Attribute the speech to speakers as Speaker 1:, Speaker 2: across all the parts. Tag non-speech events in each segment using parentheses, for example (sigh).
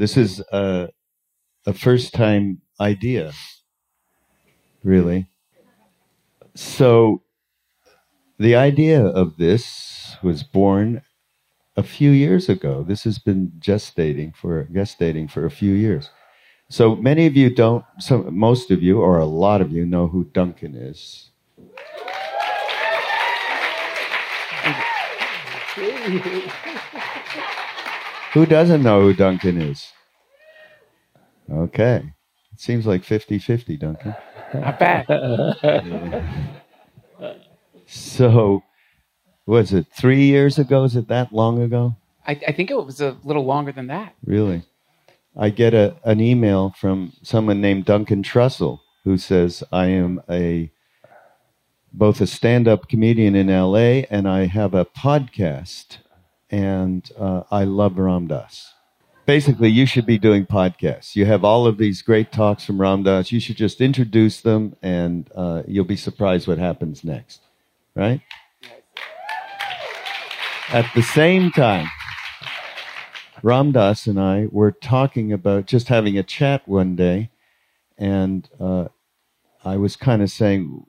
Speaker 1: this is a, a first time idea, really. So, the idea of this was born a few years ago. This has been gestating for gestating for a few years. So many of you don't. So most of you, or a lot of you, know who Duncan is. (laughs) Who doesn't know who Duncan is? Okay. It seems like 50 50, Duncan.
Speaker 2: Not bad. (laughs)
Speaker 1: So, was it three years ago? Is it that long ago?
Speaker 2: I, I think it was a little longer than that.
Speaker 1: Really? I get a, an email from someone named Duncan Trussell who says, I am a both a stand up comedian in LA and I have a podcast and uh, I love Ram Dass. Basically, you should be doing podcasts. You have all of these great talks from Ram Dass. You should just introduce them and uh, you'll be surprised what happens next, right? At the same time, Ram Dass and I were talking about just having a chat one day, and uh, I was kind of saying,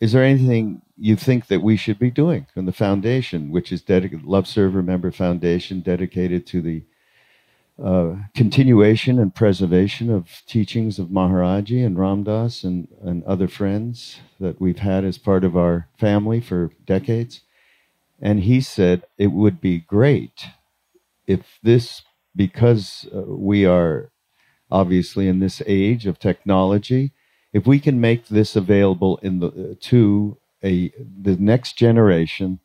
Speaker 1: "Is there anything you think that we should be doing from the foundation, which is dedicated Love Serve Remember Foundation, dedicated to the uh, continuation and preservation of teachings of Maharaji and Ram Dass and, and other friends that we've had as part of our family for decades?" And he said it would be great if this, because uh, we are obviously in this age of technology, if we can make this available in the uh, to a the next generation,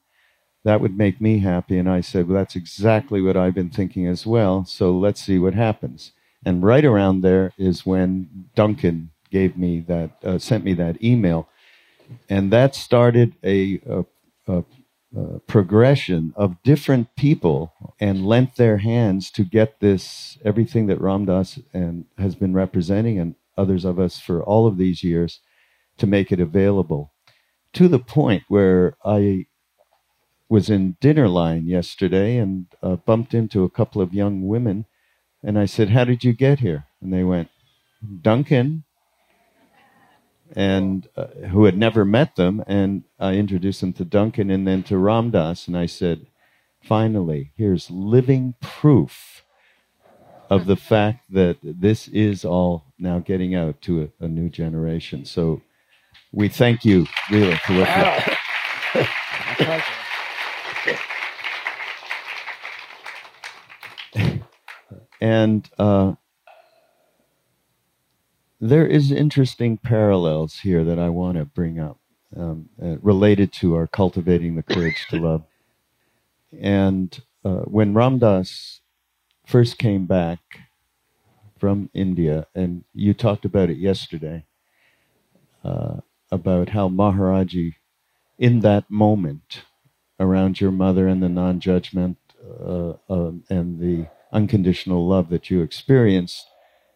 Speaker 1: that would make me happy. And I said, well, that's exactly what I've been thinking as well. So let's see what happens. And right around there is when Duncan gave me that, uh, sent me that email, and that started a, a, a uh, progression of different people and lent their hands to get this everything that Ram Dass and has been representing and others of us for all of these years to make it available to the point where I was in dinner line yesterday and uh, bumped into a couple of young women and I said, "How did you get here?" And they went, "Duncan." and uh, who had never met them. And I introduced them to Duncan and then to Ram Dass. And I said, finally, here's living proof of the fact that this is all now getting out to a, a new generation. So we thank you, really, for what (laughs) and uh, there is interesting parallels here that I want to bring up um, uh, related to our cultivating the courage to love. And uh, when Ram Dass first came back from India, and you talked about it yesterday, uh, about how Maharaji, in that moment, around your mother and the non-judgment uh, um, and the unconditional love that you experienced,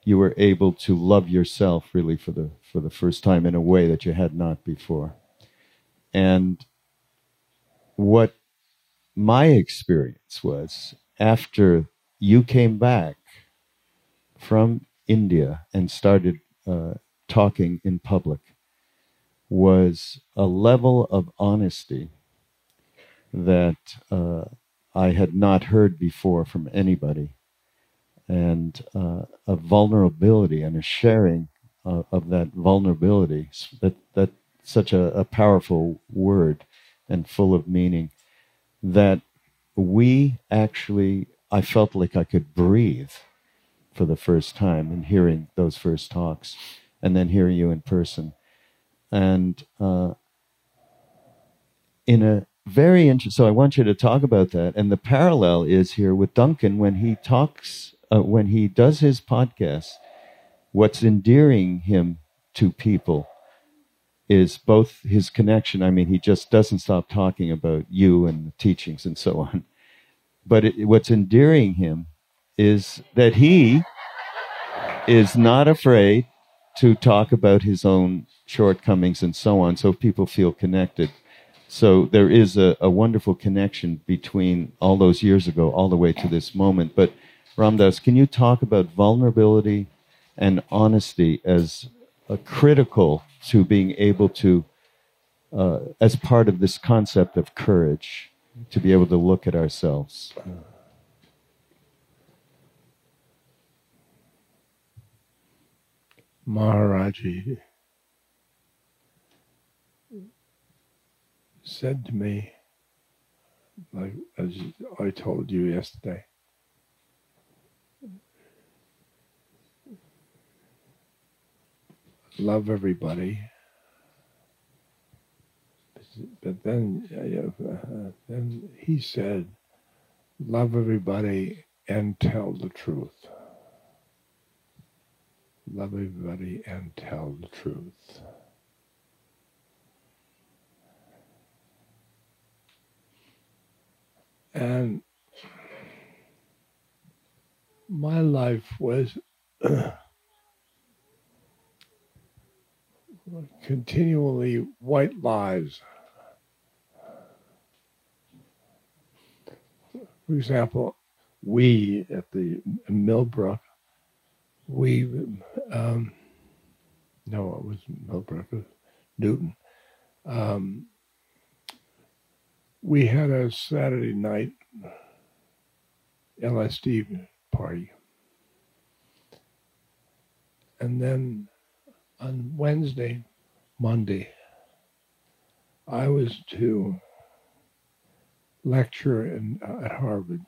Speaker 1: you were able to love yourself really for the for the first time in a way that you had not before. And what my experience was after you came back from India and started uh, talking in public was a level of honesty that uh, I had not heard before from anybody and uh, a vulnerability and a sharing uh, of that vulnerability. That that such a, a powerful word and full of meaning that we actually I felt like I could breathe for the first time in hearing those first talks and then hearing you in person. And uh, in a very interesting, so I want you to talk about that. And the parallel is here with Duncan when he talks uh, when he does his podcast, what's endearing him to people is both his connection. I mean, he just doesn't stop talking about you and the teachings and so on. But it, what's endearing him is that he is not afraid to talk about his own shortcomings and so on, so people feel connected. So there is a, a wonderful connection between all those years ago, all the way to this moment. But Ram Dass, can you talk about vulnerability and honesty as a critical to being able to, uh, as part of this concept of courage, to be able to look at ourselves?
Speaker 3: Maharaji said to me, like as I told you yesterday, love everybody. But then, uh, then he said, love everybody and tell the truth. Love everybody and tell the truth. And my life was (clears throat) continually white lies. For example, we at the Millbrook, we, um, no, it was Millbrook, Newton. Um, we had a Saturday night LSD party. And then on Wednesday, Monday, I was to lecture in, uh, at Harvard.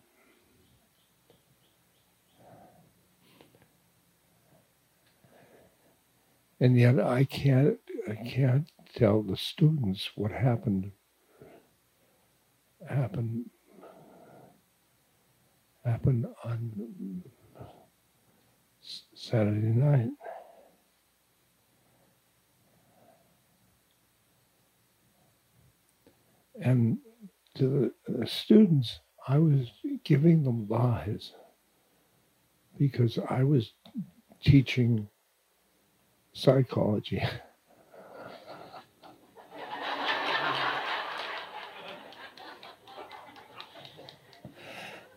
Speaker 3: And yet I can't I can't tell the students what happened happened happened on Saturday night. And to the, the students, I was giving them lies because I was teaching psychology. (laughs)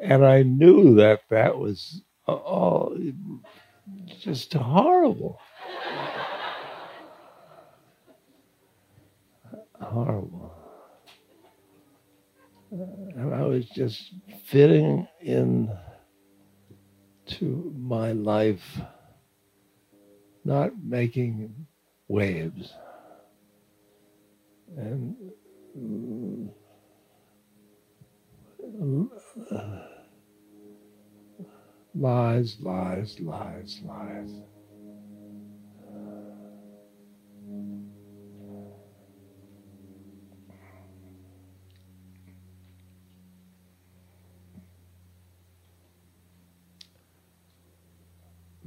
Speaker 3: and I knew that that was uh, all just horrible. horrible. I was just fitting in to my life, not making waves. And uh, lies, lies, lies, lies.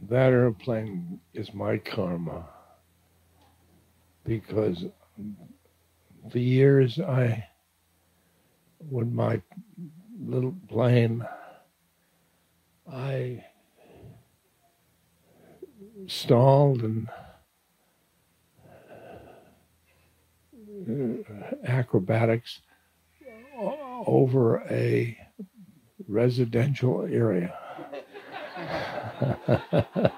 Speaker 3: That airplane is my karma because the years I, with my little plane, I stalled and uh, acrobatics over a residential area. (laughs)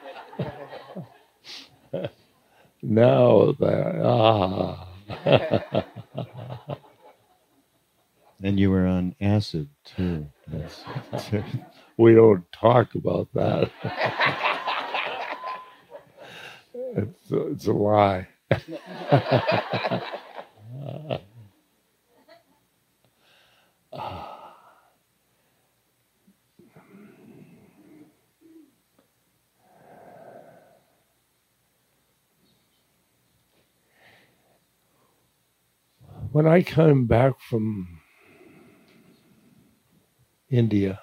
Speaker 3: now that ah. (laughs)
Speaker 1: and you were on acid too. Yes. (laughs)
Speaker 3: we don't talk about that. it's, it's a lie. When I came back from India,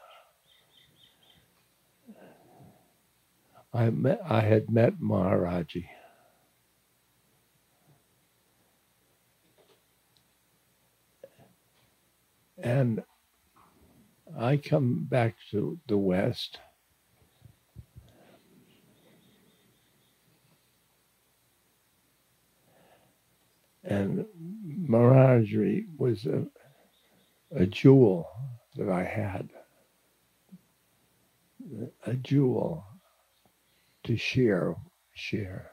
Speaker 3: I met I had met Maharaji. And I come back to the West. And Maharaji was a, a jewel that I had, a jewel to share, share.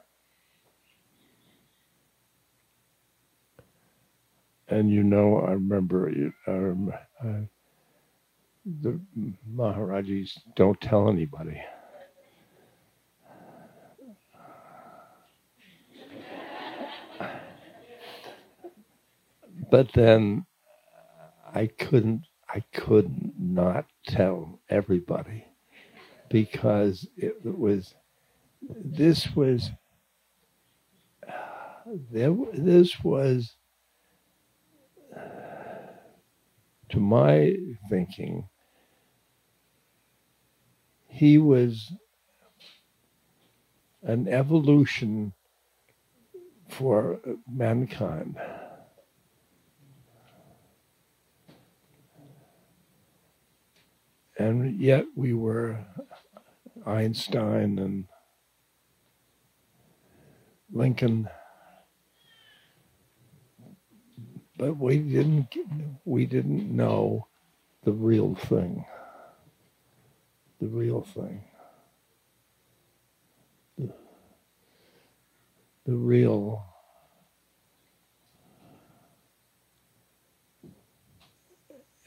Speaker 3: And you know, I remember um, uh, the Maharajis don't tell anybody. But then uh, I couldn't, I could not tell everybody because it was, this was, uh, there, this was, uh, to my thinking, he was an evolution for mankind. And yet we were Einstein and Lincoln, but we didn't we didn't know the real thing. The real thing. The, the real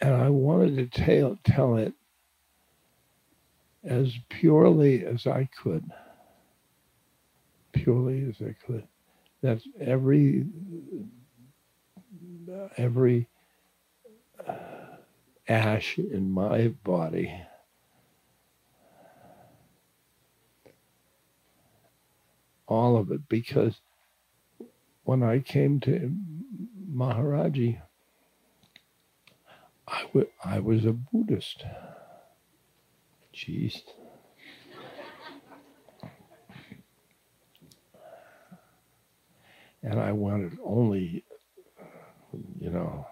Speaker 3: and I wanted to tell tell it as purely as I could. Purely as I could. That every every uh, ash in my body all of it because when I came to Maharaji, I, w- I was a Buddhist. Jeez. And I wanted only, you know,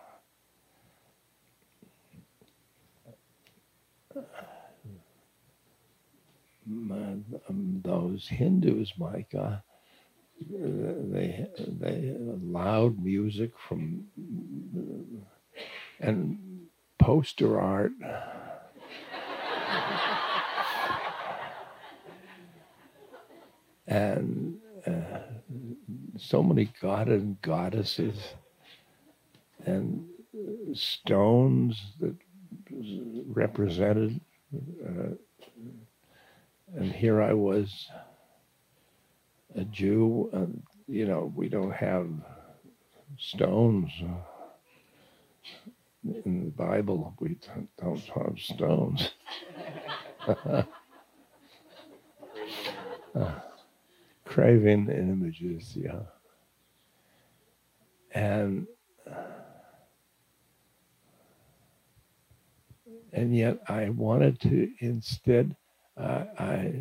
Speaker 3: um, those Hindus, my God, they they loud music from and poster art. And uh, so many god and goddesses and stones that represented uh, and here I was a Jew and you know we don't have stones. In the Bible we don't have stones. (laughs) Uh, craving images, yeah. And and yet I wanted to instead uh, I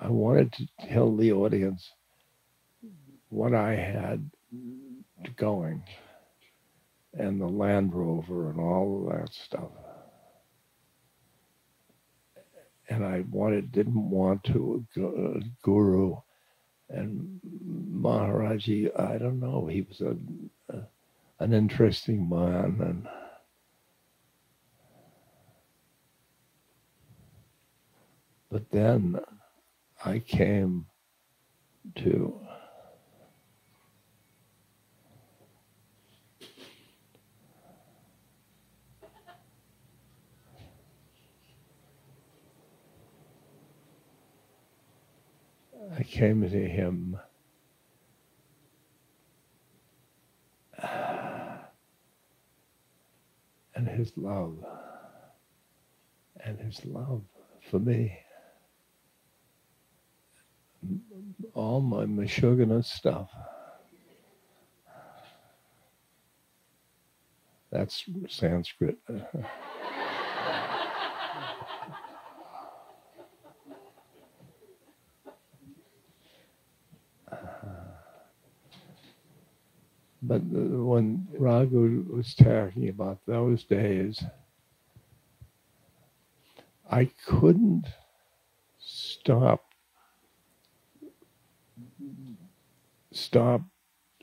Speaker 3: I wanted to tell the audience what I had going and the Land Rover and all of that stuff and I wanted didn't want to uh, guru and Maharaji. I don't know. He was a, a an interesting man and. But then I came to I came to him and his love and his love for me. All my Mashugana stuff. That's Sanskrit. (laughs) But when Raghu was talking about those days, I couldn't stop stop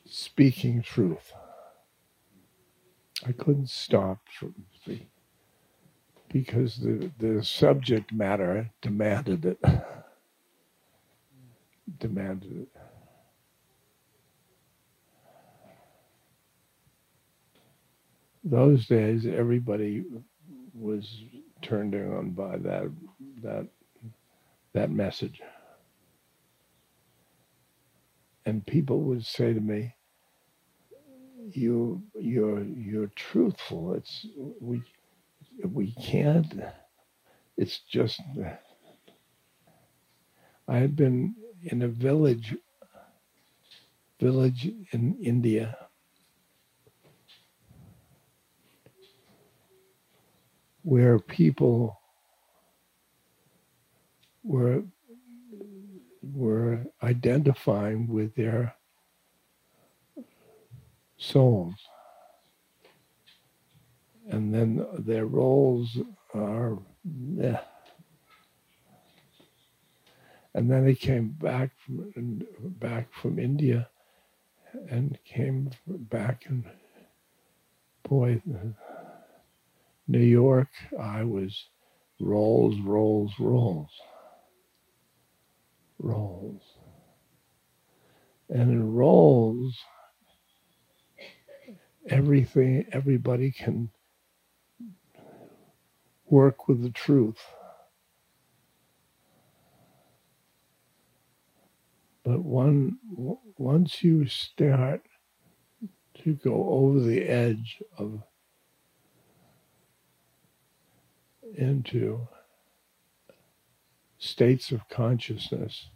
Speaker 3: speaking truth. I couldn't stop because the, the subject matter demanded it. (laughs) demanded it. Those days, everybody was turned on by that that that message, and people would say to me, "You, you're you're truthful. It's we we can't. It's just. I had been in a village, village in India. Where people were were identifying with their souls and then their roles are yeah. And then he came back from back from India, and came back and boy, New York, I was rolls, rolls, rolls, rolls, and in rolls, everything, everybody can work with the truth. But one, once you start to go over the edge of into states of consciousness,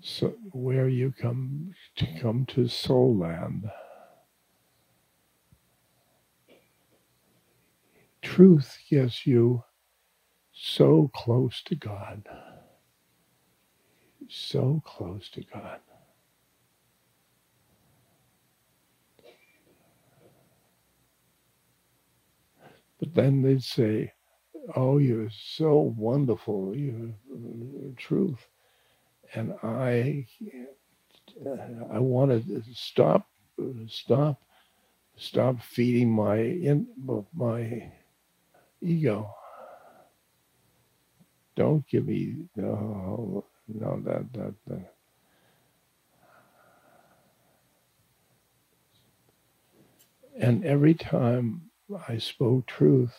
Speaker 3: so where you come to come to soul land. truth gets you so close to God. So close to God. But then they'd say, Oh, you're so wonderful, you truth. And I I wanted to stop stop stop feeding my in my ego. Don't give me no, no that that that. And every time I spoke truth,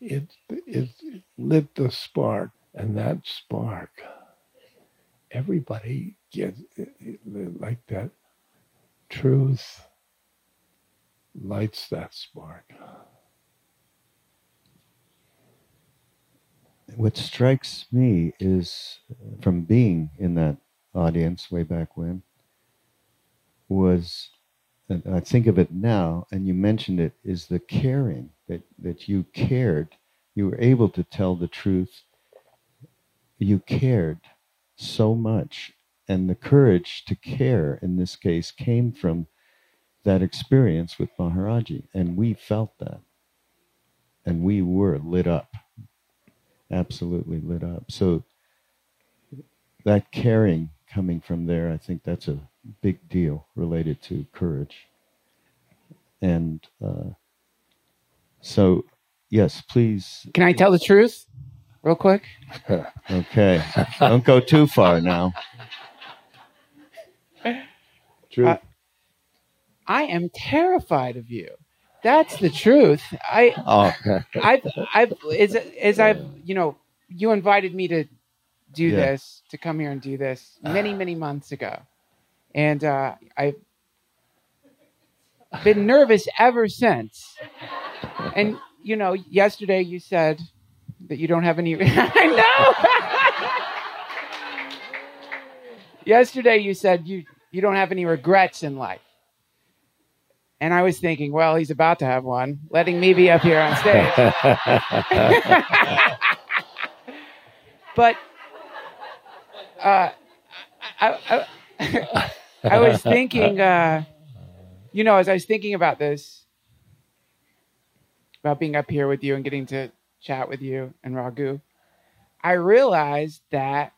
Speaker 3: it it lit the spark, and that spark, everybody gets eh, eh, like that. Truth lights that spark.
Speaker 1: what strikes me is from being in that audience way back when was and I think of it now, and you mentioned it, is the caring that, that you cared. You were able to tell the truth. You cared so much. And the courage to care in this case came from that experience with Maharaji. And we felt that. And we were lit up absolutely lit up. So that caring coming from there, I think that's a big deal related to courage. And uh, so, yes, please.
Speaker 2: Can I tell the truth, real quick? (laughs)
Speaker 1: okay, don't go too far now.
Speaker 3: True. Uh,
Speaker 2: I am terrified of you. That's the truth. I, oh. (laughs) I've, I've, as, as I've, you know, you invited me to do yeah. this, to come here and do this many, many months ago. And uh, I've been nervous ever since. And, you know, yesterday you said that you don't have any. (laughs) I know! yesterday you said you, you don't have any regrets in life. And I was thinking, well, he's about to have one, letting me be up here on stage. (laughs) but uh, I, I, I, was (laughs) thinking, uh, you know, as I was thinking about this, about being up here with you and getting to chat with you and Raghu, I realized that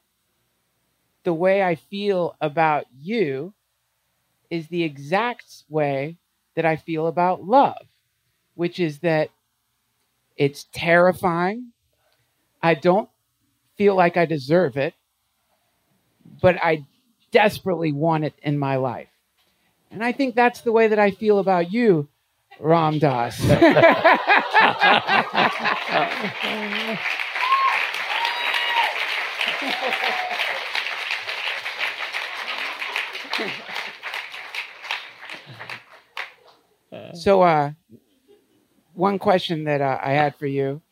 Speaker 2: the way I feel about you is the exact way that I feel about love, which is that it's terrifying. I don't feel like I deserve it, but I desperately want it in my life. And I think that's the way that I feel about you, Ram Dass. (laughs) so, uh, one question that uh, I had for you.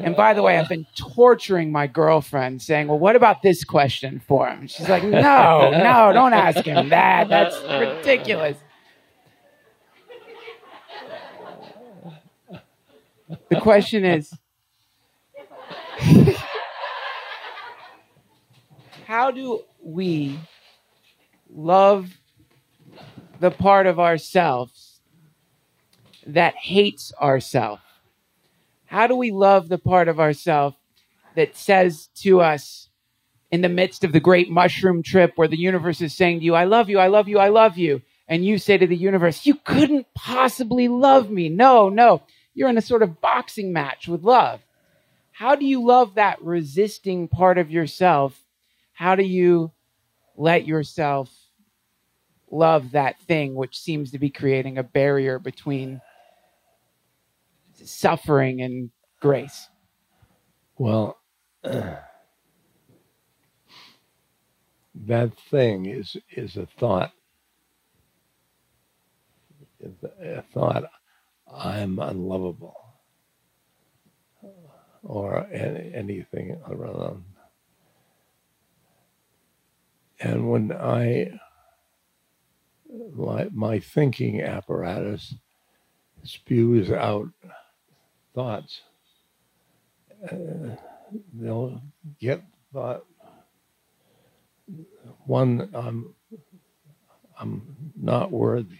Speaker 2: And by the way, I've been torturing my girlfriend saying, Well, what about this question for him? She's like, No, no, don't ask him that. That's ridiculous. The question is (laughs) How do we love the part of ourselves that hates ourselves? How do we love the part of ourselves that says to us in the midst of the great mushroom trip where the universe is saying to you, I love you, I love you, I love you. And you say to the universe, You couldn't possibly love me. No, no. You're in a sort of boxing match with love. How do you love that resisting part of yourself? How do you let yourself love that thing which seems to be creating a barrier between suffering and grace?
Speaker 3: Well, (clears throat) that thing is is a thought. A thought, I'm unlovable, or any, anything around. And when I, my, my thinking apparatus spews out thoughts. Uh, they'll get thought. One, I'm, I'm not worthy.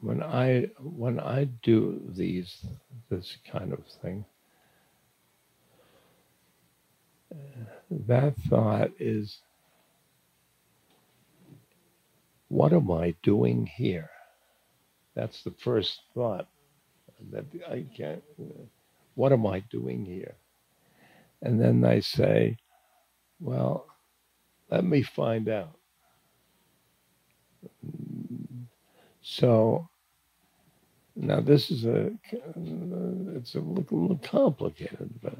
Speaker 3: When I when I do these this kind of thing, that thought is, what am I doing here? That's the first thought that I can't, what am I doing here? And then they say, well, let me find out. So now this is a, it's a little complicated, but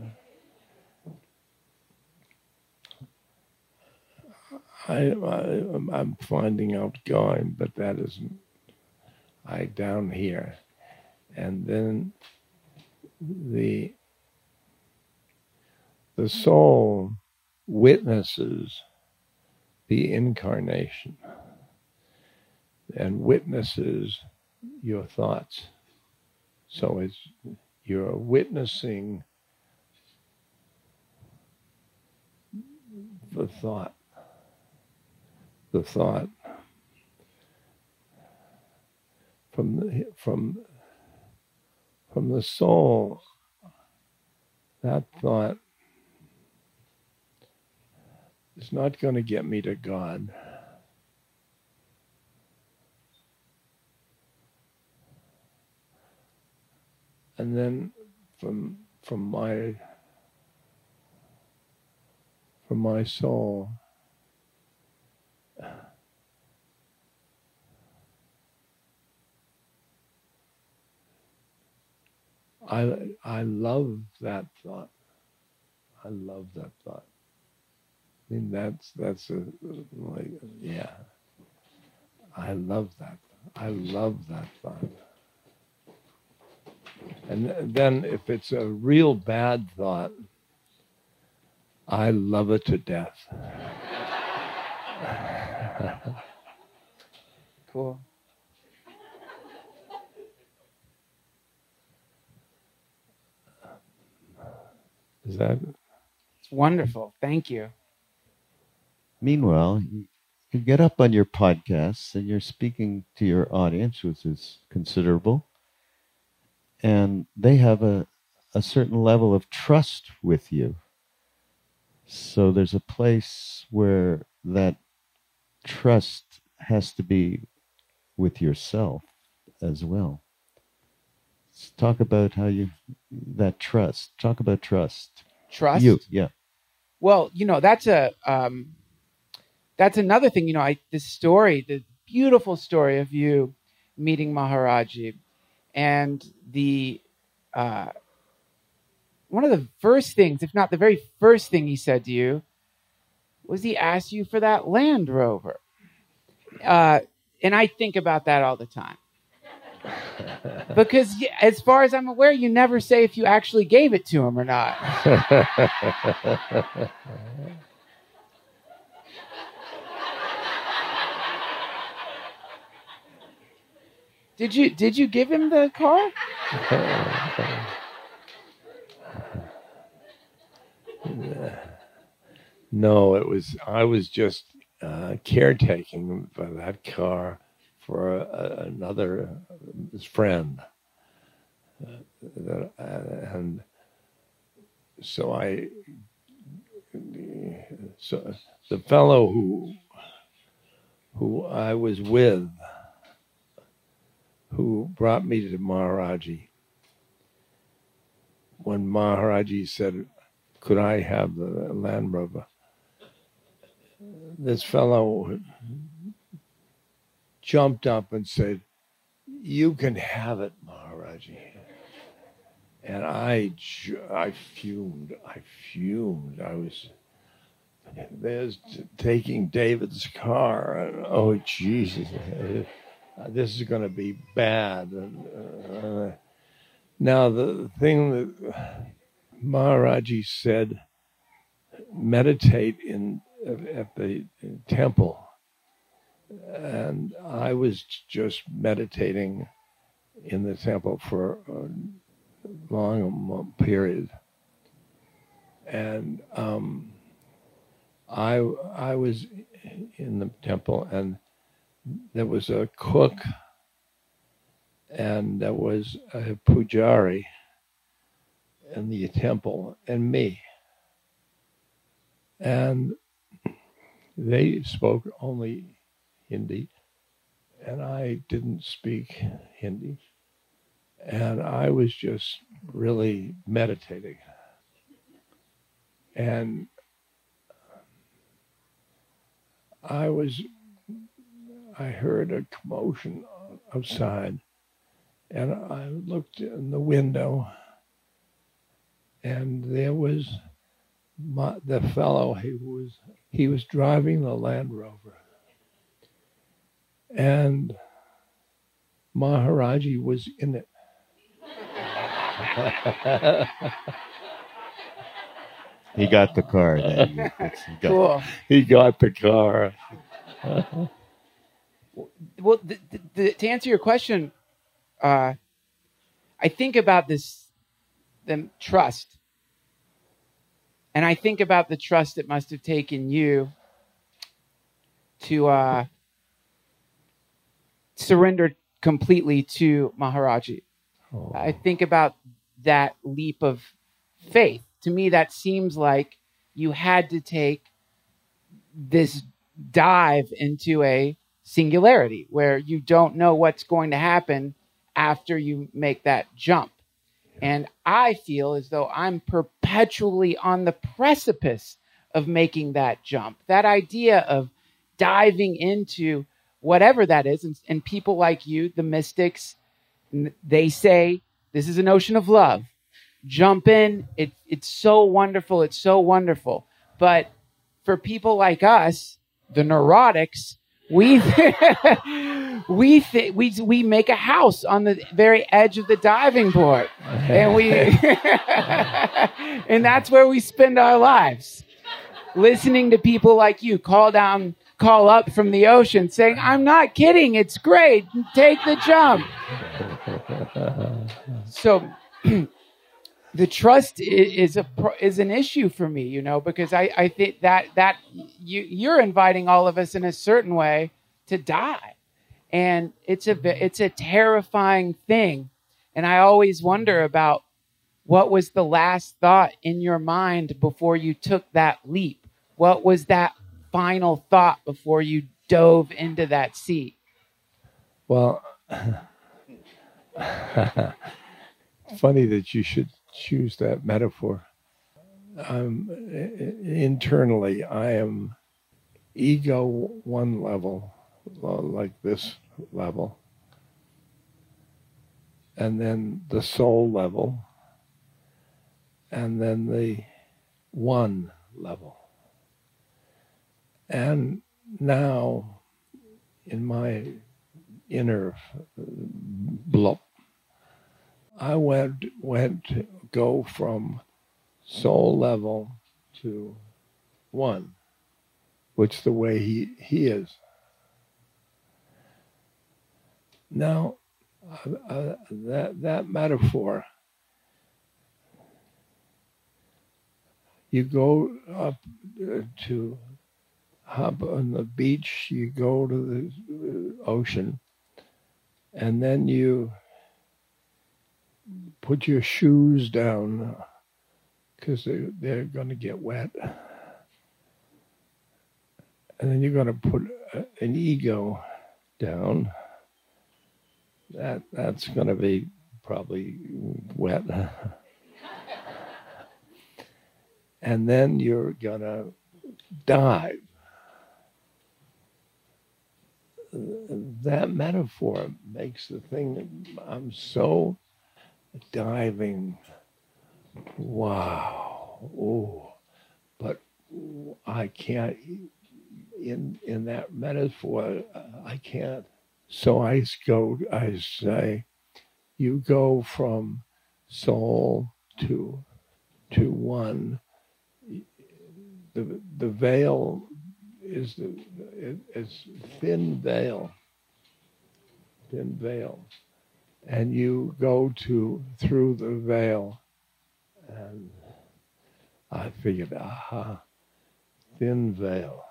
Speaker 3: I, I, I'm finding out going, but that isn't I down here. And then the the soul witnesses the incarnation and witnesses your thoughts. So it's you're witnessing the thought. The thought from the, from from the soul that thought is not going to get me to God. And then from from my from my soul I I love that thought. I love that thought. I mean, that's that's a, like yeah. I love that. I love that thought. And then if it's a real bad thought, I love it to death.
Speaker 2: cool.
Speaker 3: Is that?
Speaker 2: It's wonderful. Thank you.
Speaker 1: Meanwhile, you can get up on your podcasts and you're speaking to your audience, which is considerable, and they have a, a certain level of trust with you. So there's a place where that trust has to be with yourself as well. Let's talk about how you that trust. Talk about trust.
Speaker 2: Trust.
Speaker 1: You, yeah.
Speaker 2: Well, you know, that's a um, that's another thing. You know, I this story, the beautiful story of you meeting Maharaji, and the uh, one of the first things, if not the very first thing he said to you, was he asked you for that Land Rover. Uh, and I think about that all the time. Because as far as I'm aware, you never say if you actually gave it to him or not. (laughs) Did you did you give him the car? (laughs)
Speaker 3: no, it was I was just uh, caretaking for that car for a, another friend, uh, and so I. So the fellow who who I was with, who brought me to Maharaji, when Maharaji said, "Could I have the Land Rover?" this fellow jumped up and said, "You can have it, Maharaji." And I, I fumed. I fumed. I was there's taking David's car. And, oh Jesus, uh, this is going to be bad. And, uh, now the thing that Maharaji said, meditate in at the temple, and I was just meditating in the temple for a long period, and um, I I was in the temple, and there was a cook, and there was a pujari in the temple, and me, and they spoke only Hindi, and I didn't speak Hindi. And I was just really meditating. And I was, I heard a commotion outside, and I looked in the window, and there was my, the fellow He was he was driving the Land Rover, and Maharaji was in it.
Speaker 1: He got the car. Then. (laughs) He got-
Speaker 2: Cool.
Speaker 3: he got the car.
Speaker 2: well, th- th- th- to answer your question, uh, I think about this, the trust, and I think about the trust it must have taken you to uh, surrender completely to Maharaji.
Speaker 3: Oh.
Speaker 2: I think about that leap of faith. To me, that seems like you had to take this dive into a singularity where you don't know what's going to happen after you make that jump. And I feel as though I'm perpetually on the precipice of making that jump. That idea of diving into whatever that is, and, and people like you, the mystics, they say this is an ocean of love. Jump in. It, it's so wonderful. It's so wonderful. But for people like us, the neurotics, we (laughs) we th- we we make a house on the very edge of the diving board, and we (laughs) and that's where we spend our lives, listening to people like you call down, call up from the ocean, saying, "I'm not kidding. It's great. Take the jump." So. (clears throat) the trust is a is an issue for me, you know, because I, I think that that you you're inviting all of us in a certain way to die, and it's a it's a terrifying thing, and I always wonder about what was the last thought in your mind before you took that leap? What was that final thought before you dove into that seat?
Speaker 3: Well, (laughs) funny that you should choose that metaphor. Um, internally, I am ego one level, like this level, and then the soul level, and then the one level. And now, in my inner block, I went went go from soul level to one, which the way he he is. Now, uh, that that metaphor you go up uh, to hop on the beach, you go to the uh, ocean, and then you put your shoes down because they, they're going to get wet. And then you're going to put an ego down. That that's going to be probably wet. (laughs) and then you're going to dive. That metaphor makes the thing I'm so diving. Wow. Oh, but I can't. In in that metaphor, I can't. So I go. I say, you go from soul to to one the the veil is the it's thin veil, thin veil, and you go to through the veil, and I figured, aha, thin veil,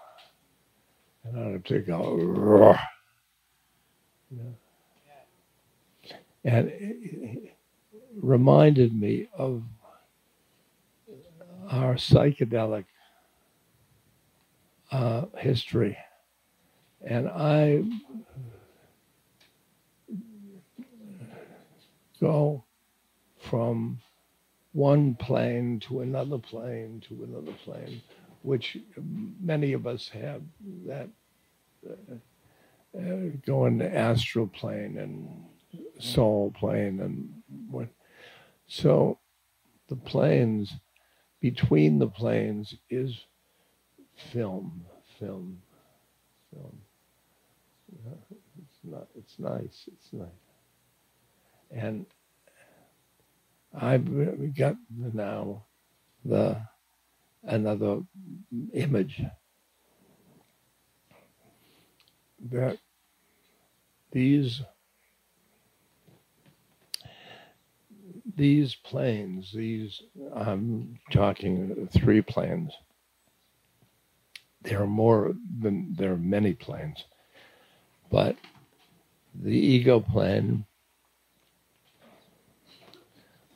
Speaker 3: and I had to go, and it reminded me of our psychedelic uh, history. And I go from one plane to another plane to another plane, which many of us have that uh, uh, go into astral plane and soul plane and what. So the planes between the planes is film, film, film. It's not. It's nice. It's nice. And I've got now the another image that these these planes, these I'm talking three planes, there are more than there are many planes, but the ego plane,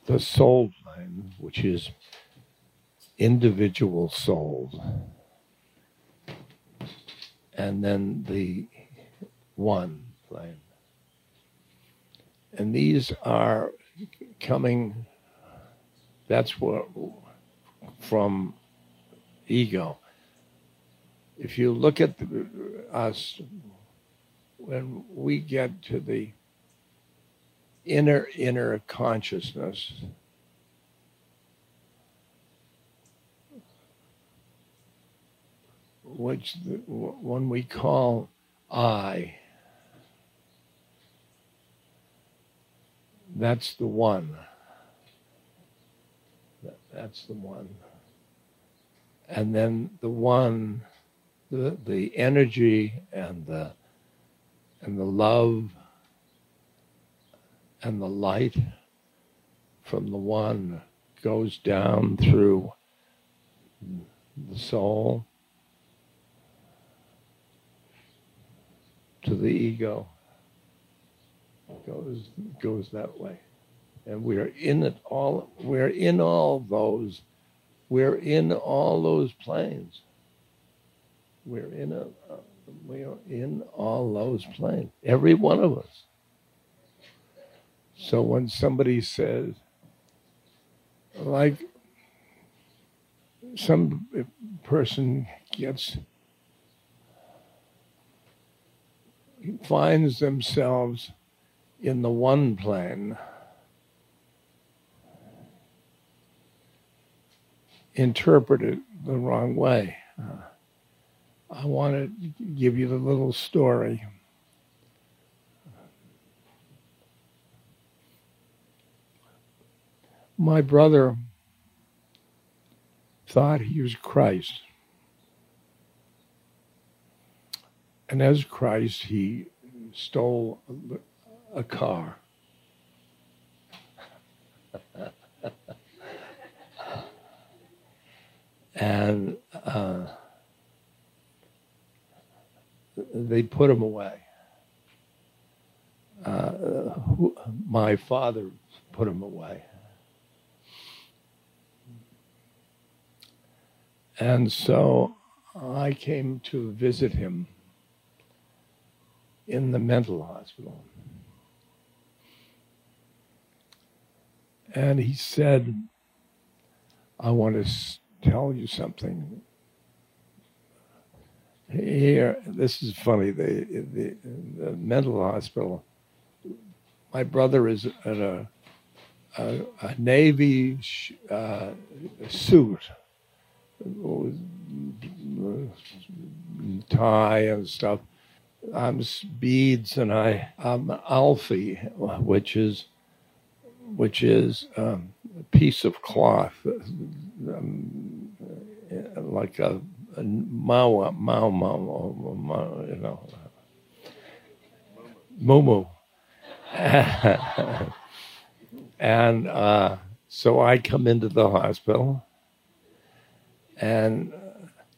Speaker 3: the soul plane, which is individual souls, and then the one plane. And these are coming, that's what from ego if you look at the, us when we get to the inner inner consciousness which the, one we call I that's the one. That's the one. And then the one the the energy and the and the love and the light from the one goes down through the soul to the ego goes goes that way and we're in it all. We're in all those. We're in all those planes. We're in a. Uh, we are in all those planes. Every one of us. So when somebody says, like, some person gets finds themselves in the one plane interpreted the wrong way. Uh, I want to give you the little story. My brother thought he was Christ. And as Christ, he stole a car. (laughs) and uh, they put him away. Uh, who, my father put him away. And so I came to visit him in the mental hospital. And he said, I want to tell you something. Here, this is funny. The, the, the mental hospital. My brother is in a a, a Navy sh- uh, suit, tie and stuff. I'm beads, and I I'm Alfie, which is which is um, a piece of cloth, um, like a, a mao mao mao, you know, mumu. (laughs) and uh, so I come into the hospital, and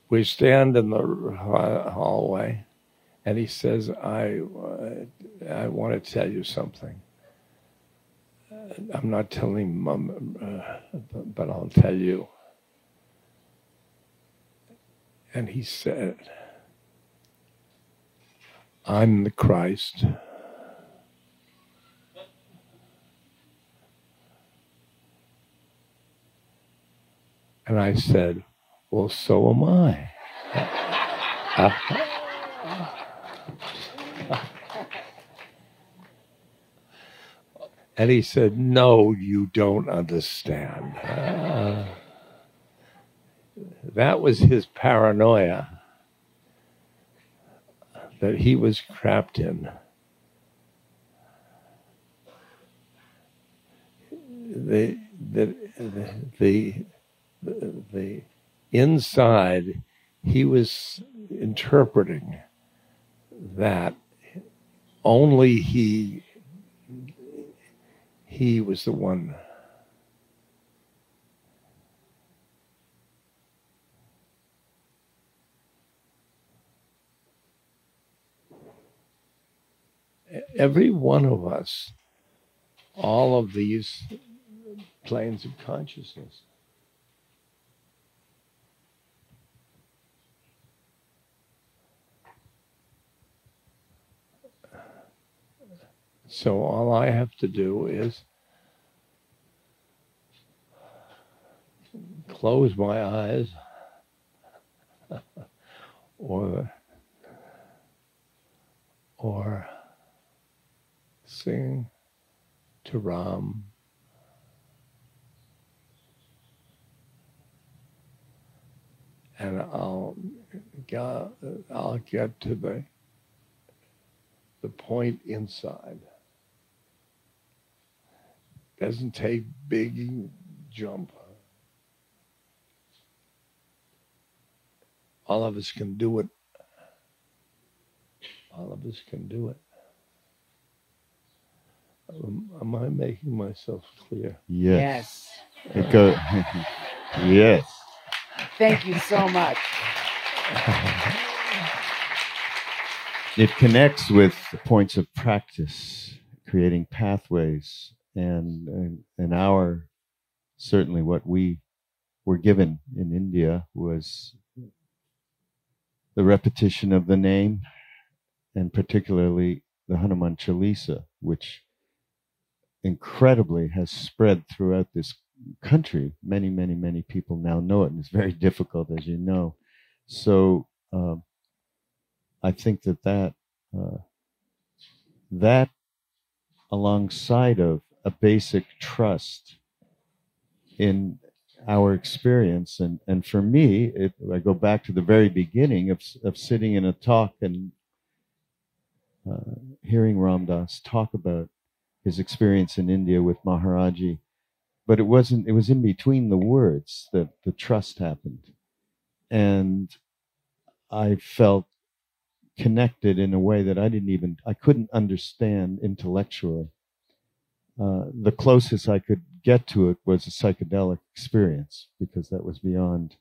Speaker 3: we stand in the hallway, and he says, "I, uh, I want to tell you something." I'm not telling mom, uh, but I'll tell you. And he said, I'm the Christ. And I said, Well, so am I. And he said, No, you don't understand. That was his paranoia that he was trapped in. The, the, the, the, the inside, he was interpreting that only he he was the one. Every one of us, all of these planes of consciousness. So all I have to do is close my eyes (laughs) or or sing to Ram and I'll I'll get to the the point inside doesn't take big jump. All of us can do it. All of us can do it. Um, am I making myself clear?
Speaker 1: Yes. yes. It goes. (laughs) yes.
Speaker 2: Thank you so much.
Speaker 1: It connects with the points of practice, creating pathways and and, and our certainly what we were given in India was the repetition of the name, and particularly the Hanuman Chalisa, which incredibly has spread throughout this country. Many, many, many people now know it, and it's very (laughs) difficult, as you know. So um, I think that that uh, that alongside of a basic trust in our experience and and for me it, i go back to the very beginning of, of sitting in a talk and uh, hearing ram dass talk about his experience in india with maharaji. But it wasn't it was in between the words that the trust happened. And i felt connected in a way that i didn't even i couldn't understand intellectually. Uh, the closest I could get to it was a psychedelic experience because that was beyond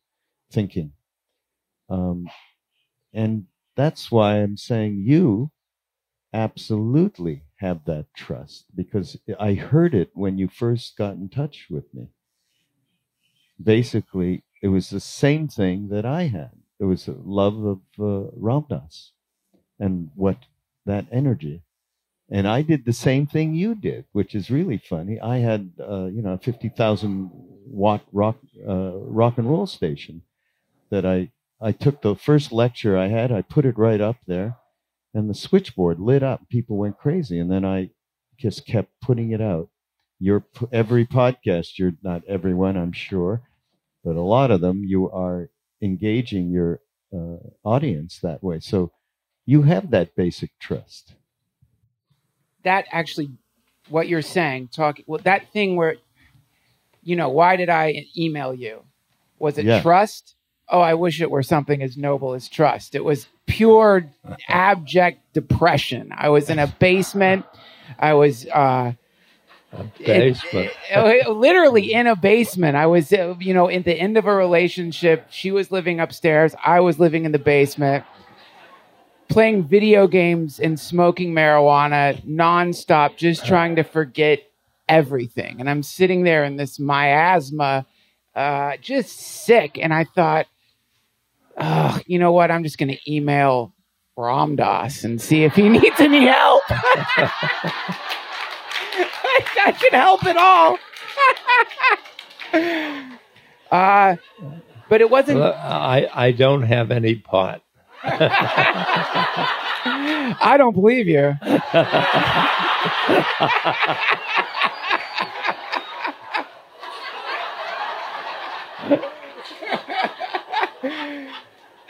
Speaker 1: thinking. Um, and that's why I'm saying you absolutely have that trust because I heard it when you first got in touch with me. Basically, it was the same thing that I had. It was love of uh, Ram Dass and what that energy and I did the same thing you did, which is really funny. I had, uh, you know, a 50,000 watt rock, uh, rock and roll station that I, I took the first lecture I had, I put it right up there and the switchboard lit up. People went crazy. And then I just kept putting it out. Your, every podcast, you're not everyone, I'm sure, but a lot of them, you are engaging your uh, audience that way. So you have that basic trust
Speaker 2: that actually what you're saying talking well that thing where you know why did i email you was it yeah. trust oh i wish it were something as noble as trust it was pure abject depression i was in a basement i was uh
Speaker 3: a basement.
Speaker 2: It, (laughs) it, literally in a basement. I was, uh, you know, in the end of a relationship. She was living upstairs. I was living in the basement playing video games and smoking marijuana nonstop, just trying to forget everything. And I'm sitting there in this miasma, uh, just sick. And I thought, oh, you know what? I'm just going to email Ram Dass and see if he (laughs) needs any help. (laughs) I can help at all. (laughs) uh, but it wasn't.
Speaker 3: Well, I, I don't have any pot.
Speaker 2: I don't believe you.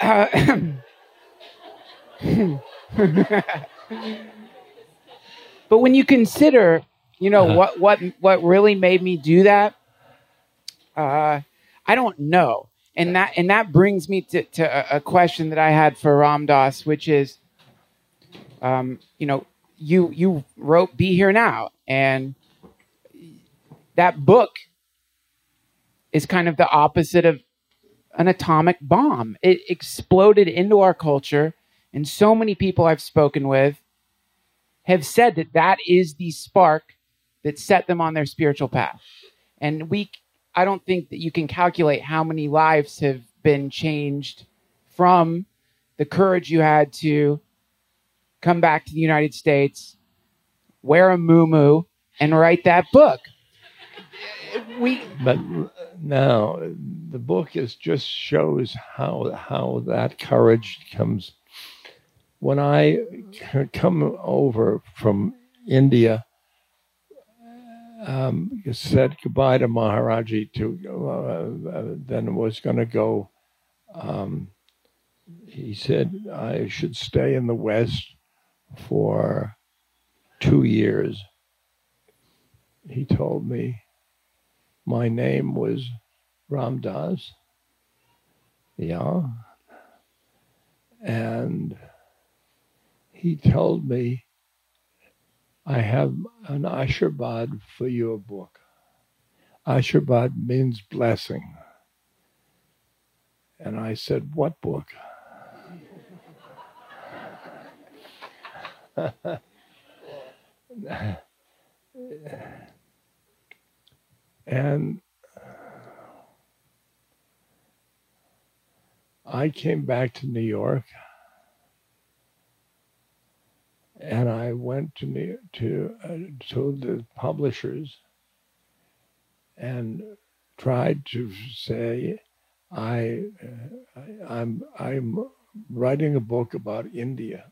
Speaker 2: (clears throat) but when you consider, you know, uh-huh. what what what really made me do that, uh, I don't know and that and that brings me to, to a, a question that I had for Ram Dass, which is, um, you know, you you wrote "Be Here Now," and that book is kind of the opposite of an atomic bomb. It exploded into our culture, and so many people I've spoken with have said that that is the spark that set them on their spiritual path. And we I don't think that you can calculate how many lives have been changed from the courage you had to come back to the United States, wear a muumuu, and write that book.
Speaker 3: We, but now the book is just shows how how that courage comes. When I come over from India um, said goodbye to Maharaji. To uh, uh, then was going to go. Um, he said I should stay in the West for two years. He told me my name was Ram Dass. Yeah. And he told me I have an Ashirvad for your book. Ashirvad means blessing. And I said, What book? (laughs) And I came back to New York and I went to New, to uh, to the publishers and tried to say I, uh, I'm I'm writing a book about India.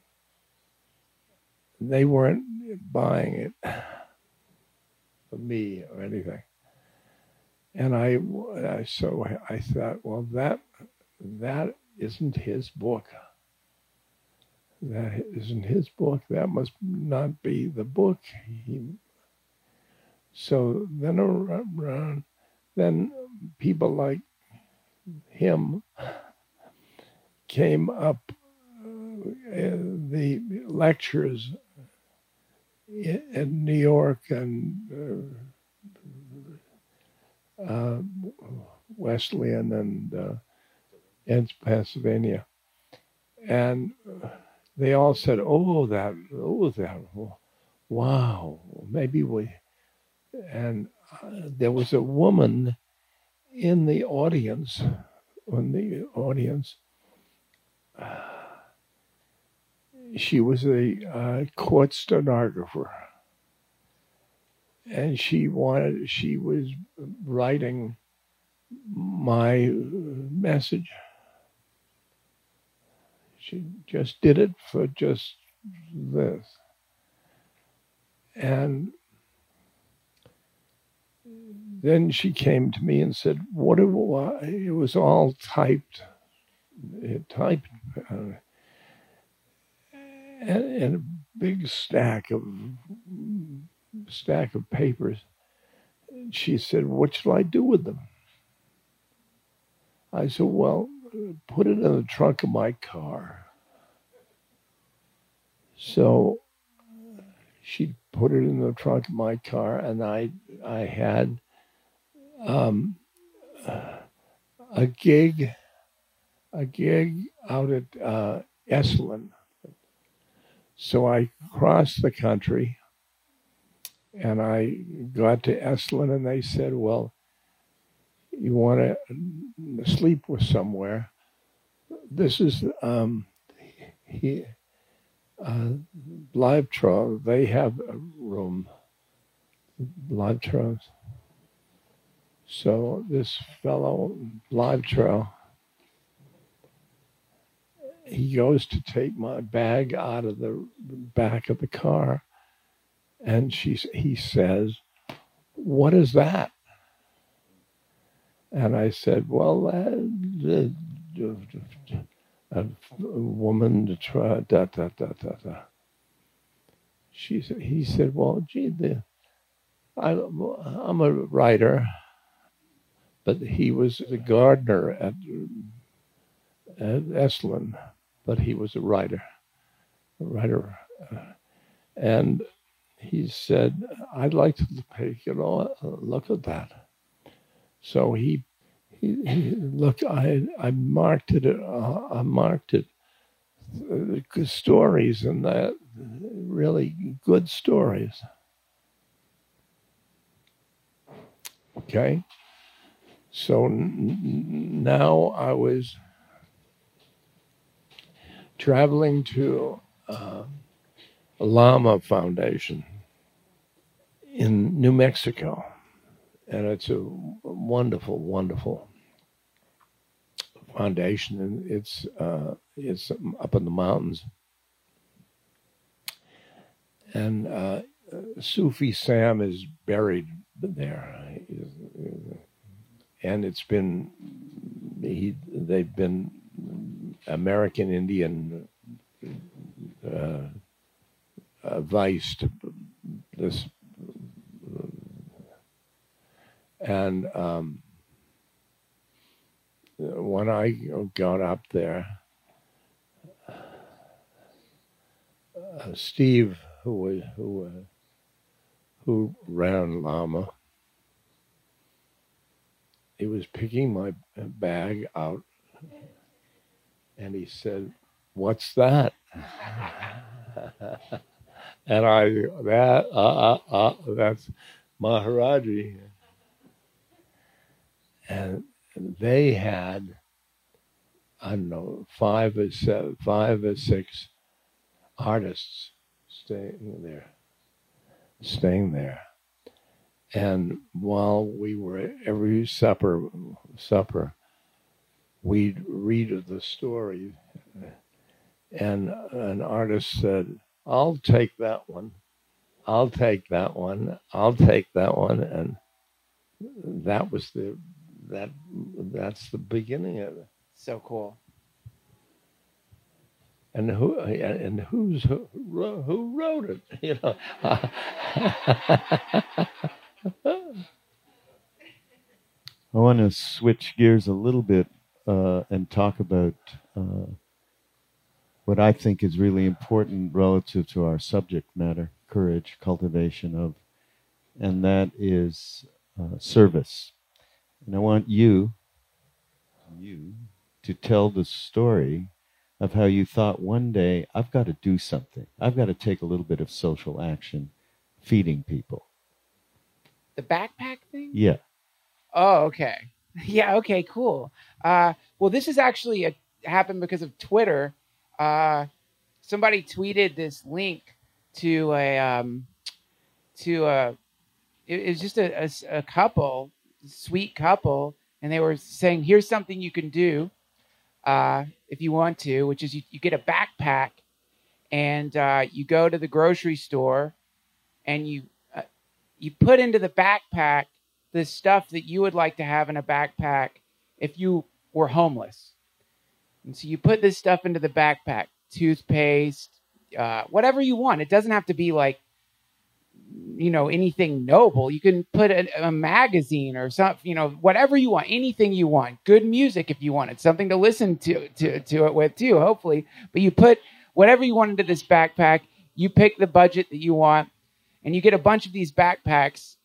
Speaker 3: They weren't buying it for me or anything. And I, I so I thought, well, that that isn't his book. That isn't his book. That must not be the book. He, so then around, then people like him came up uh, the lectures in New York and uh, uh, Wesleyan and uh, Pennsylvania, and they all said, "Oh, that, oh, that, wow, maybe we." And uh, there was a woman in the audience, in the audience. she was a uh, court stenographer, and she wanted. She was writing my message. She just did it for just this. And then she came to me and said, "What do I?" It was all typed, it typed, uh, and, and, a big stack of stack of papers. And she said, "What shall I do with them?" I said, "Well, put it in the trunk of my car." So she put it in the trunk of my car, and I I had um, a gig, a gig out at uh, Esalen. So I crossed the country, and I got to Esalen, and they said, "Well, you want to sleep with somewhere? This is um, he." Uh, live trial, they have a room, live trials. So this fellow, live trail, he goes to take my bag out of the back of the car, and she, he says, "What is that?" And I said, "Well, uh, a, woman to try da da da da da." She said, "He said, well, gee, the, I, I'm a writer." but he was a gardener at, at Esalen, but he was a writer, a writer. Uh, and he said, I'd like to take a look at that. So he, he, he look, I, I marked it, uh, I marked it, uh, stories and that, really good stories. Okay. So n- now I was traveling to uh, Lama Foundation in New Mexico, and it's a wonderful, wonderful foundation, and it's uh, it's up in the mountains. And uh, Sufi Sam is buried there. And it's been he, they've been American Indian uh, advice to this, and um, when I got up there, uh, Steve, who was who uh, who ran Lama he was picking my bag out and he said, What's that? (laughs) and I, that, uh, uh, uh, that's Maharaji. And they had I don't know five or seven, five or six artists staying there, staying there. And while we were every supper, supper, we'd read the story, and an artist said, "I'll take that one, I'll take that one, I'll take that one," and that was the that that's the beginning of it.
Speaker 2: So cool.
Speaker 3: And who and who's who, who wrote it? (laughs) You know. (laughs)
Speaker 1: I want to switch gears a little bit uh, and talk about uh, what I think is really important relative to our subject matter courage, cultivation of, and that is uh, service. And I want you, you, to tell the story of how you thought one day, I've got to do something. I've got to take a little bit of social action feeding people.
Speaker 2: The backpack thing?
Speaker 1: Yeah.
Speaker 2: Oh, okay. (laughs) Yeah, okay, cool. Uh, well, this is actually a, happened because of Twitter. Uh, somebody tweeted this link to a um, to a it, was just a, a, a couple, sweet couple, and they were saying, "Here's something you can do uh, if you want to, which is you, you get a backpack and uh, you go to the grocery store and you uh, you put into the backpack the stuff that you would like to have in a backpack if you were homeless. And so you put this stuff into the backpack, toothpaste, uh, whatever you want. It doesn't have to be like you know anything noble. You can put a, a, magazine or something you know whatever you want anything you want good music if you wanted something to listen to to, to it with too hopefully. But you put whatever you want into this backpack you pick the budget that you want and you get a bunch of these backpacks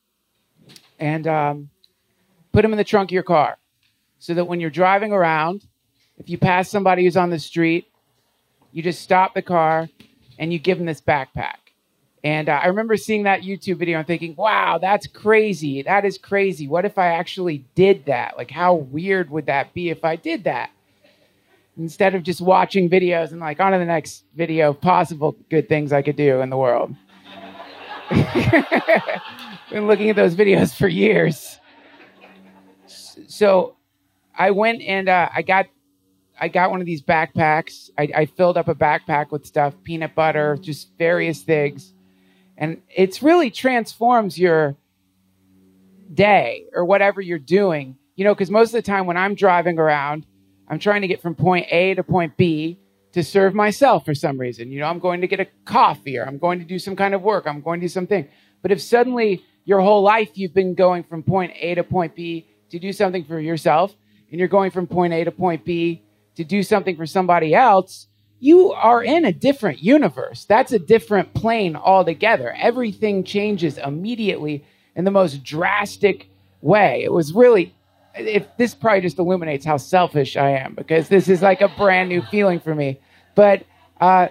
Speaker 2: and um, put them in the trunk of your car. So that when you're driving around if you pass somebody who's on the street you just stop the car and you give them this backpack and uh, I remember seeing that YouTube video and thinking, wow, that's crazy. That is crazy. What if I actually did that? Like, how weird would that be if I did that? Instead of just watching videos and like, on to the next video possible good things I could do in the world. (laughs) Been looking at those videos for years. So I went and uh, I got I got one of these backpacks. I, I, filled up a backpack with stuff, peanut butter, just various things. And it's really transforms your day or whatever you're doing. You know, because most of the time when I'm driving around, I'm trying to get from point A to point B to serve myself for some reason. You know, I'm going to get a coffee or I'm going to do some kind of work. I'm going to do something. But if suddenly your whole life you've been going from point A to point B to do something for yourself, and you're going from point A to point B to do something for somebody else, you are in a different universe. That's a different plane altogether. Everything changes immediately in the most drastic way. It was really, if this probably just illuminates how selfish I am because this is like a brand new feeling for me. But, uh,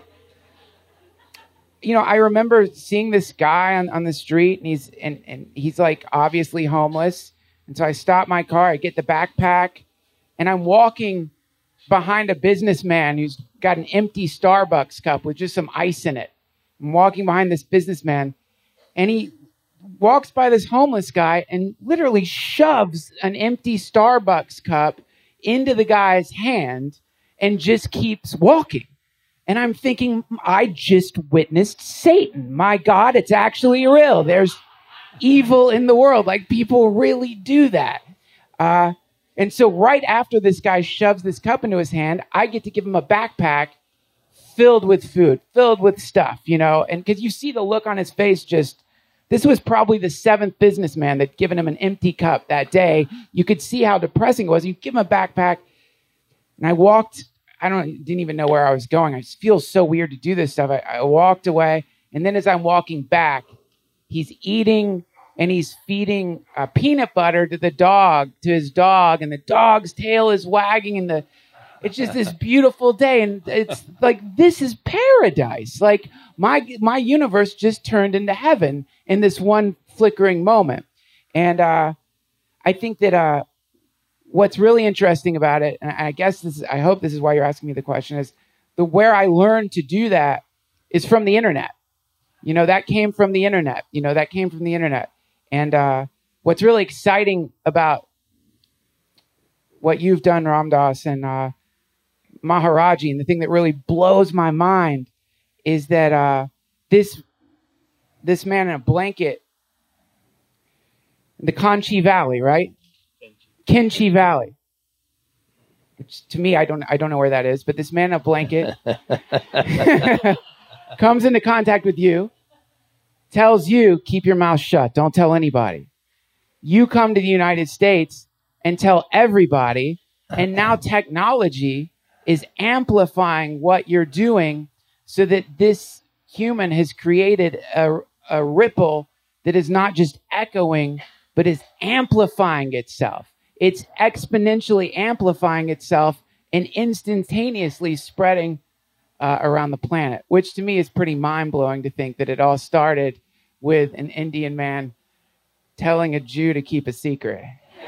Speaker 2: you know, I remember seeing this guy on, on the street and he's, and, and he's like obviously homeless. And so I stop my car, I get the backpack and I'm walking behind a businessman who's got an empty Starbucks cup with just some ice in it. I'm walking behind this businessman, and he walks by this homeless guy and literally shoves an empty Starbucks cup into the guy's hand and just keeps walking. And I'm thinking, I just witnessed Satan. My God, it's actually real. There's evil in the world. Like people really do that. Uh, and so, right after this guy shoves this cup into his hand, I get to give him a backpack filled with food, filled with stuff, you know, and because you see the look on his face, just this was probably the seventh businessman that given him an empty cup that day. You could see how depressing it was. You give him a backpack, and I walked. I don't didn't even know where I was going. I feel so weird to do this stuff. I, I walked away, and then as I'm walking back, he's eating and he's feeding uh, peanut butter to the dog, to his dog, and the dog's tail is wagging, and the it's just this (laughs) beautiful day, and it's like this is paradise. Like my my universe just turned into heaven in this one flickering moment, and uh, I think that uh, what's really interesting about it, and I guess this is, I hope this is why you're asking me the question, is the where I learned to do that is from the internet. You know, that came from the internet. You know, that came from the internet. And uh, what's really exciting about what you've done, Ram Dass and uh, Maharaji, and the thing that really blows my mind is that uh, this this man in a blanket, the Kanchi Valley, right? Kainchi Valley. Which to me, I don't, I don't know where that is, but this man in a blanket (laughs) (laughs) comes into contact with you, tells you, keep your mouth shut, don't tell anybody. You come to the United States and tell everybody, and now (laughs) technology is amplifying what you're doing so that this human has created a, a ripple that is not just echoing, but is amplifying itself. It's exponentially amplifying itself and instantaneously spreading uh, around the planet, which to me is pretty mind blowing to think that it all started with an Indian man telling a Jew to keep a secret. (laughs)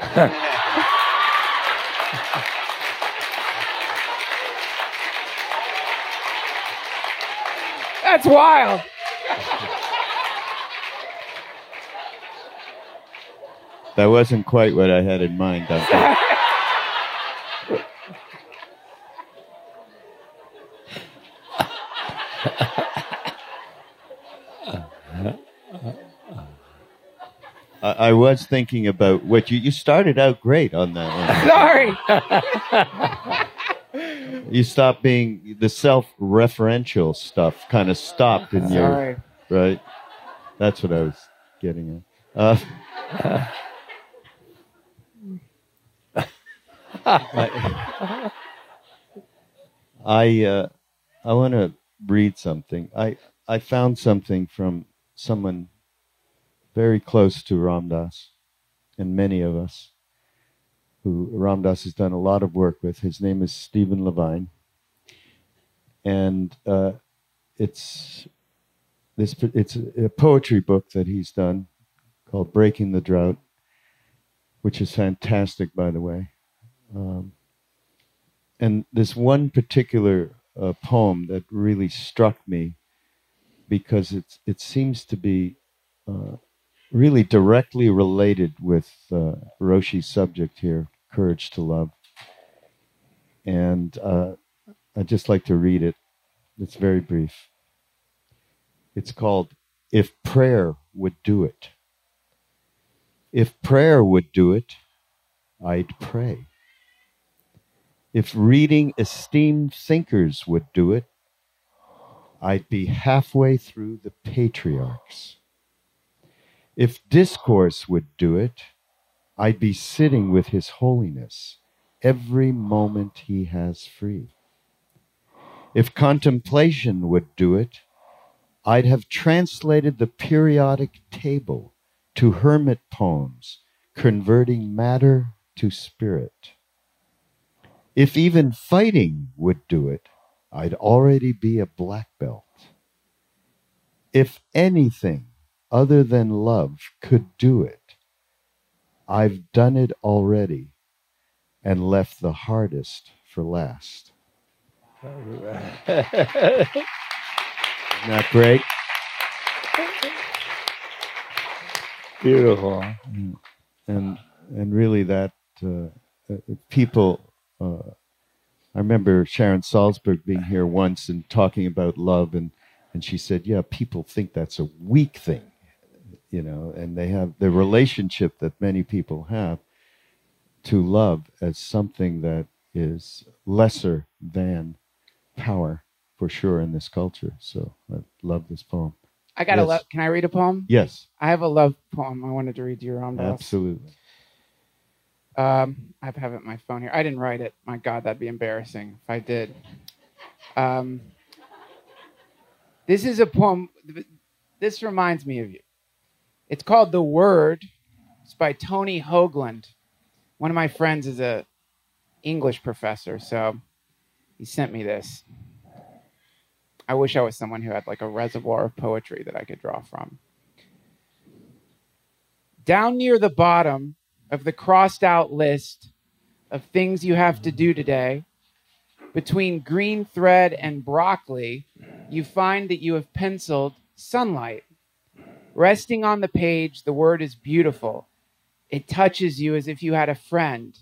Speaker 2: That's wild.
Speaker 1: That wasn't quite what I had in mind. (laughs) I, I was thinking about what you, you started out great on that one. (laughs) Sorry. You stopped being the self-referential stuff kind of stopped in your right. That's what I was getting at. Uh, I uh, I want to read something. I I found something from someone very close to Ram Dass, and many of us, who Ram Dass has done a lot of work with. His name is Stephen Levine, and uh, it's this it's a poetry book that he's done called Breaking the Drought, which is fantastic, by the way. Um, and this one particular uh, poem that really struck me because it's it seems to be uh, really directly related with uh, Roshi's subject here, courage to love. And uh, I'd just like to read it. It's very brief. It's called "If Prayer Would Do It." If prayer would do it, I'd pray. If reading esteemed thinkers would do it, I'd be halfway through the patriarchs. If discourse would do it, I'd be sitting with His Holiness every moment He has free. If contemplation would do it, I'd have translated the periodic table to hermit poems, converting matter to spirit. If even fighting would do it, I'd already be a black belt. If anything other than love could do it, I've done it already and left the hardest for last. Isn't that great?
Speaker 3: Beautiful.
Speaker 1: and and really that uh, uh, people uh, i remember sharon salzberg being here once and talking about love and and she said yeah people think that's a weak thing you know and they have the relationship that many people have to love as something that is lesser than power for sure in this culture so i love this poem
Speaker 2: I got a love. Can I read a poem?
Speaker 1: yes
Speaker 2: I have a love poem I wanted to read to you, Ram Dass.
Speaker 1: absolutely
Speaker 2: Um, I have it my phone here. I didn't write it. My God, that'd be embarrassing if I did. Um, this is a poem. This reminds me of you. It's called "The Word." It's by Tony Hoagland. One of my friends is a English professor, so he sent me this. I wish I was someone who had like a reservoir of poetry that I could draw from. Down near the bottom of the crossed out list of things you have to do today, between green thread and broccoli, you find that you have penciled sunlight. Resting on the page, the word is beautiful. It touches you as if you had a friend,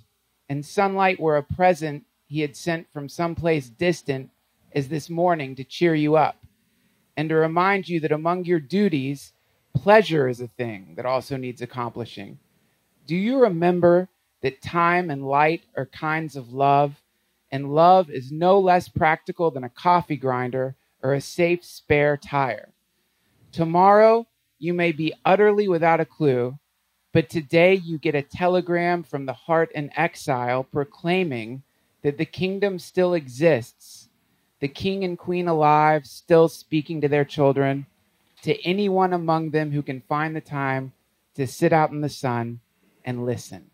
Speaker 2: and sunlight were a present he had sent from some place distant as this morning to cheer you up and to remind you that among your duties, pleasure is a thing that also needs accomplishing. Do you remember that time and light are kinds of love, and love is no less practical than a coffee grinder or a safe spare tire? Tomorrow, you may be utterly without a clue, but today you get a telegram from the heart in exile proclaiming that the kingdom still exists the king and queen alive, still speaking to their children, to anyone among them who can find the time to sit out in the sun and listen.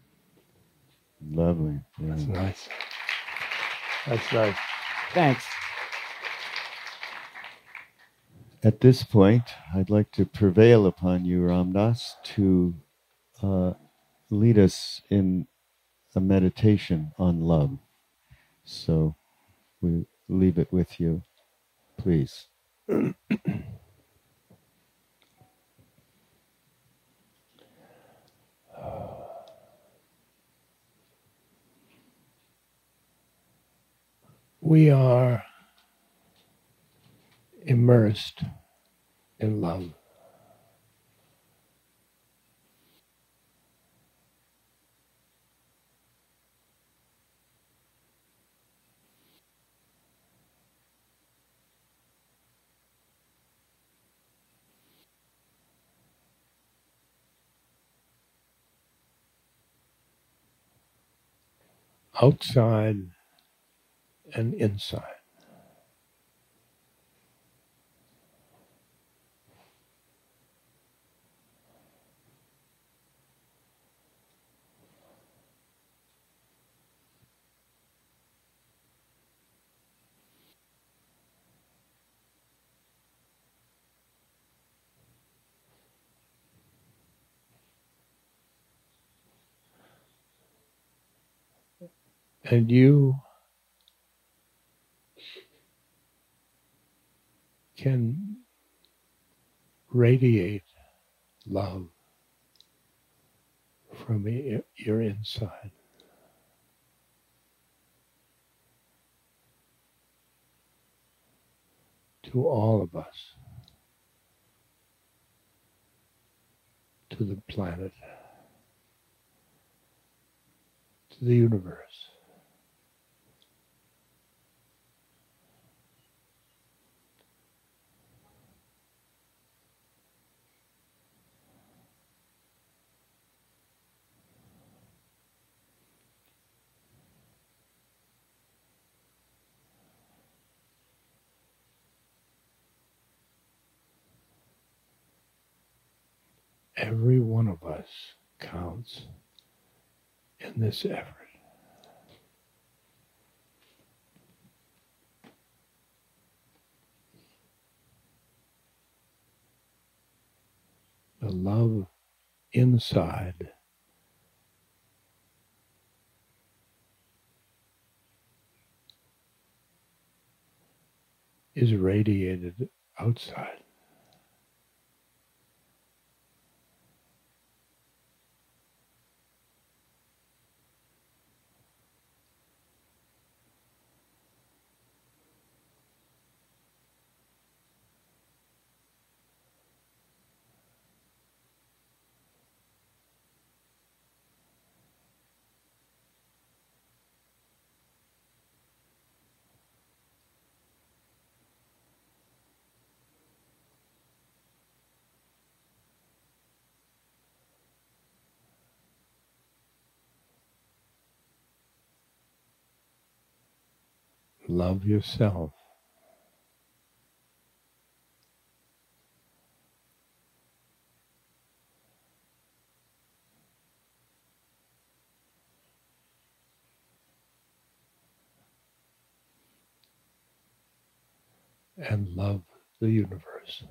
Speaker 1: Lovely. Yeah.
Speaker 3: That's nice. That's nice.
Speaker 2: Thanks.
Speaker 1: At this point, I'd like to prevail upon you, Ram Dass, to uh, lead us in a meditation on love. So we leave it with you, please.
Speaker 3: We are immersed in love. outside and inside. And you can radiate love from your inside. To all of us, to the planet, to the universe. Every one of us counts in this effort. The love inside is radiated outside. Love yourself. and love the universe.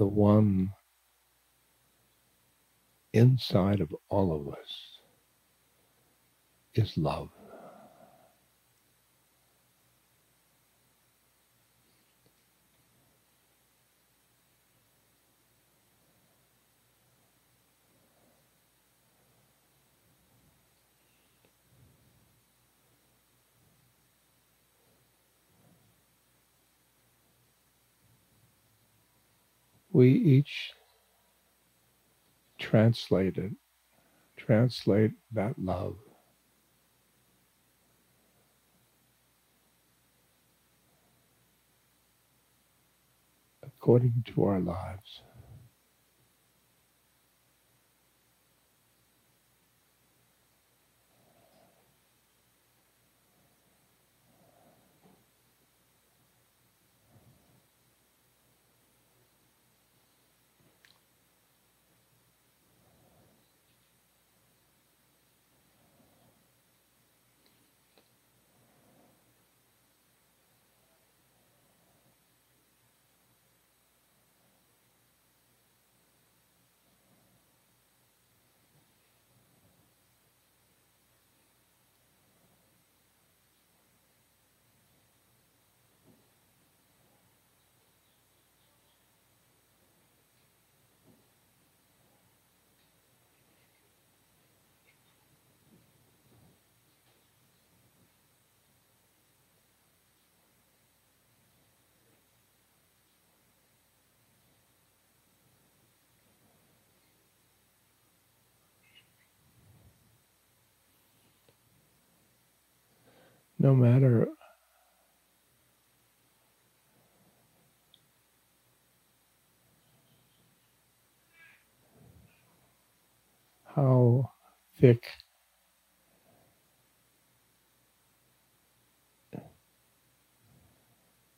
Speaker 3: The one inside of all of us is love. We each translate it, translate that love. According to our lives. No matter how thick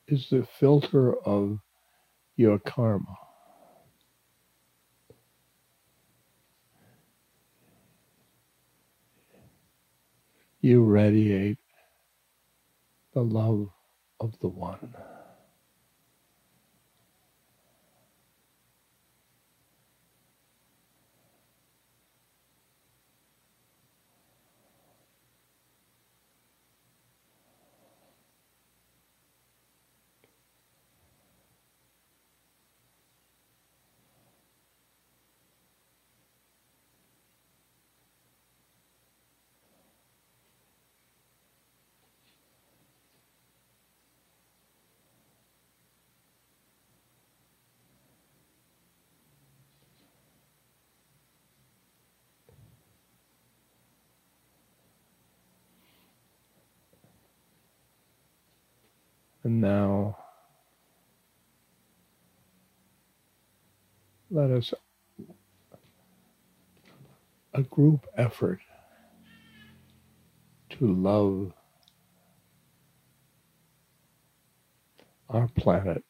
Speaker 3: is the filter of your karma. You radiate the love of the One. And now let us a group effort to love our planet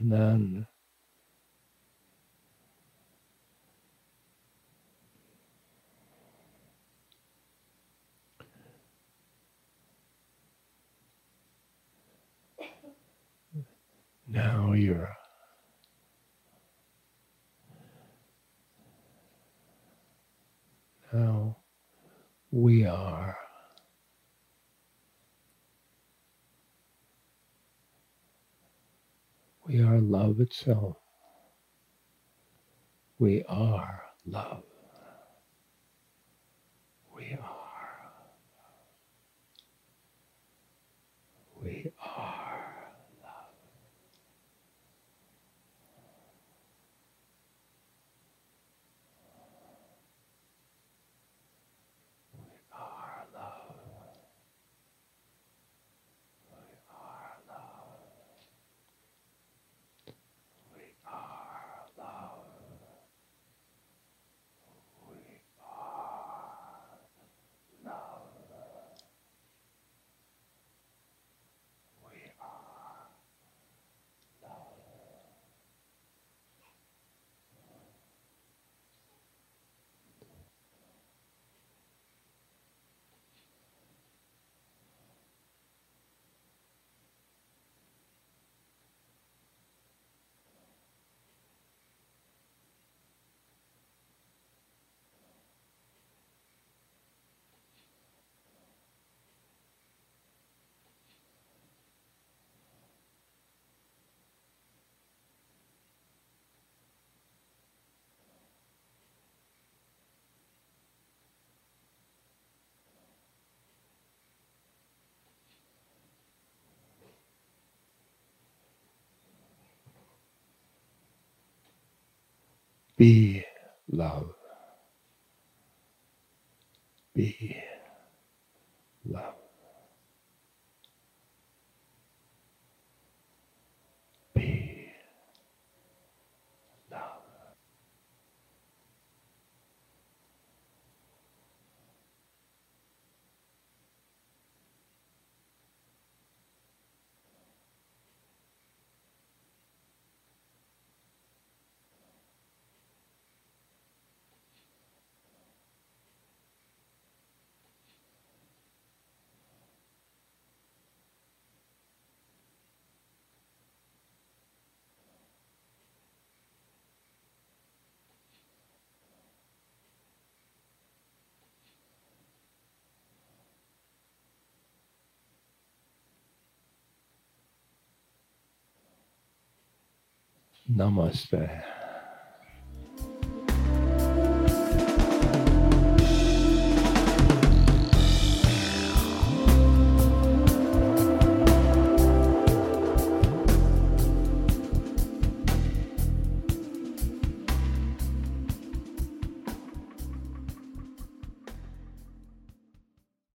Speaker 3: And then now you're now we are we are love itself. We are love. We are we Be love. Be love. Namaste.